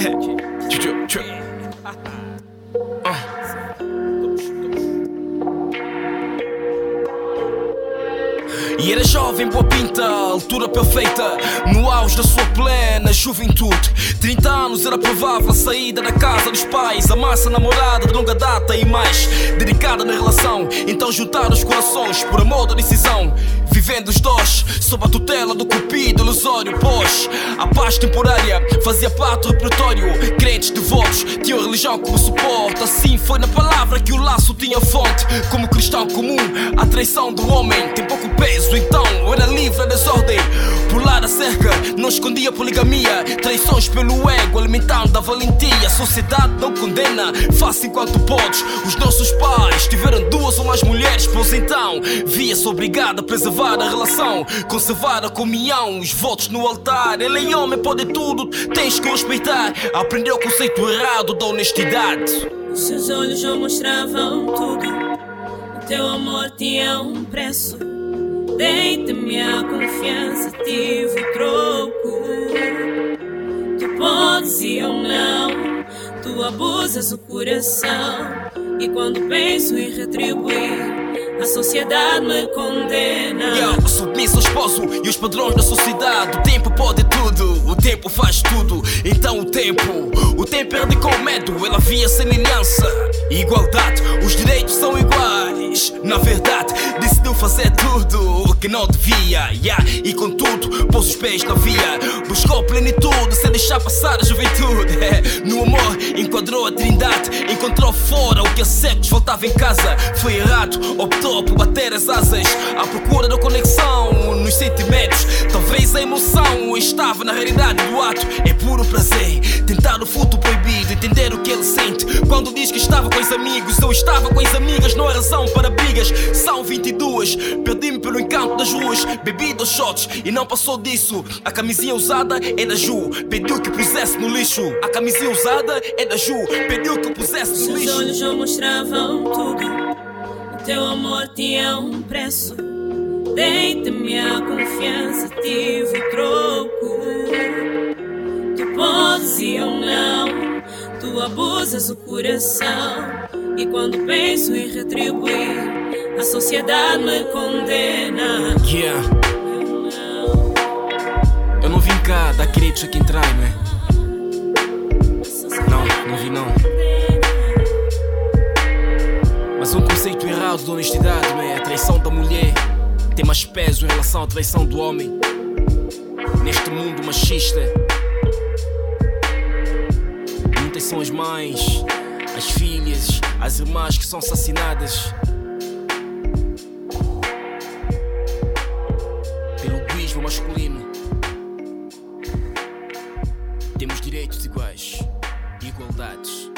trip, trip. E era jovem, boa pinta, altura perfeita, no auge da sua plena juventude. 30 anos era provável a saída da casa dos pais, a massa namorada de longa data e mais, dedicada na relação. Então juntar os corações por amor da decisão. Vivendo os dois, sob a tutela do cupido ilusório, pois a paz temporária fazia parte do repertório. Crentes devotos tinham religião como suporte, assim foi na palavra que o laço tinha fonte. Como cristão comum, a traição do homem tem pouco peso, então eu era livre da desordem. Pular a cerca, não escondia poligamia, traições pelo ego, alimentando a valentia. A sociedade não condena, faça enquanto podes. Os nossos pais tiveram duas ou mais mulheres, pois então via-se obrigado a preservar a relação, conservar a comunhão, os votos no altar. Ele é homem, pode tudo, tens que respeitar. Aprendeu o conceito errado da honestidade. Seus olhos já mostravam tudo. O teu amor tinha um preço. Deite-me a confiança, tive o troco. Tu podes e eu não. Tu abusas o coração. E quando penso em retribuir. A sociedade me condena. Yeah, submisso ao esposo e os padrões da sociedade. O tempo pode tudo, o tempo faz tudo. Então o tempo, o tempo erradicou o medo. Ela via semelhança igualdade. Os direitos são iguais. Na verdade, o que não devia. Yeah, e contudo, pôs os pés na via. Buscou plenitude sem deixar passar a juventude. No amor, enquadrou a trindade. Encontrou fora o que a séculos faltava em casa. Foi errado, optou por bater as asas à procura da conexão nos sentimentos. Talvez a emoção estava na realidade do ato. É puro prazer tentar o fruto proibido, entender o que ele sente. Quando diz que estava com os amigos, eu estava com as amigas, não há razão para brigas. São 22, perdi-me pelo encanto das ruas, bebi dois shots e não passou disso. A camisinha usada é da Ju, pediu que pusesse no lixo. A camisinha usada é da Ju, pediu que pusesse Seus lixo. olhos já mostravam tudo. O teu amor tinha um preço. Deite-me a confiança, tive o troco. Tu podes e eu não. Tu abusas o coração. E quando penso em retribuir, a sociedade me condena. Yeah, Eu não. vim cá dar créditos a quem trai, não vi não. Mas um conceito errado de honestidade, não é? A traição da mulher tem mais peso em relação à traição do homem. Neste mundo machista, muitas são as mães, as filhas, as irmãs que são assassinadas. Pelo egoísmo masculino. Temos direitos iguais, igualdades.